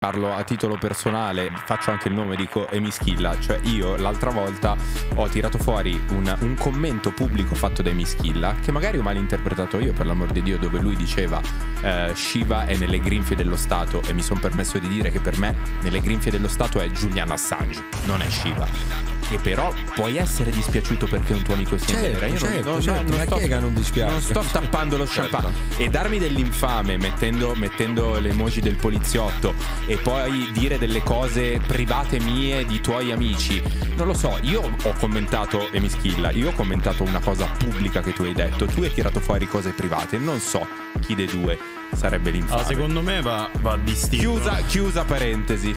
parlo a titolo personale, faccio anche il nome, dico Emischilla, cioè io l'altra volta ho tirato fuori un, un commento pubblico fatto da Emischilla, che magari ho malinterpretato io per l'amor di Dio, dove lui diceva eh, Shiva è nelle grinfie dello Stato e mi sono permesso di dire che per me nelle grinfie dello Stato è Julian Assange, non è Shiva che però puoi essere dispiaciuto perché un tuo amico si certo, nera. Io certo, non, certo, non, sto, chi è che non dispiace? non sto tappando lo Certo. champagne e darmi dell'infame mettendo, mettendo le emoji del poliziotto e poi dire delle cose private mie di tuoi amici. Non lo so, io ho commentato e mi schilla, io ho commentato una cosa pubblica che tu hai detto, tu hai tirato fuori cose private, non so chi dei due sarebbe l'infame. Ah, secondo me va, va distinto. Chiusa, chiusa parentesi.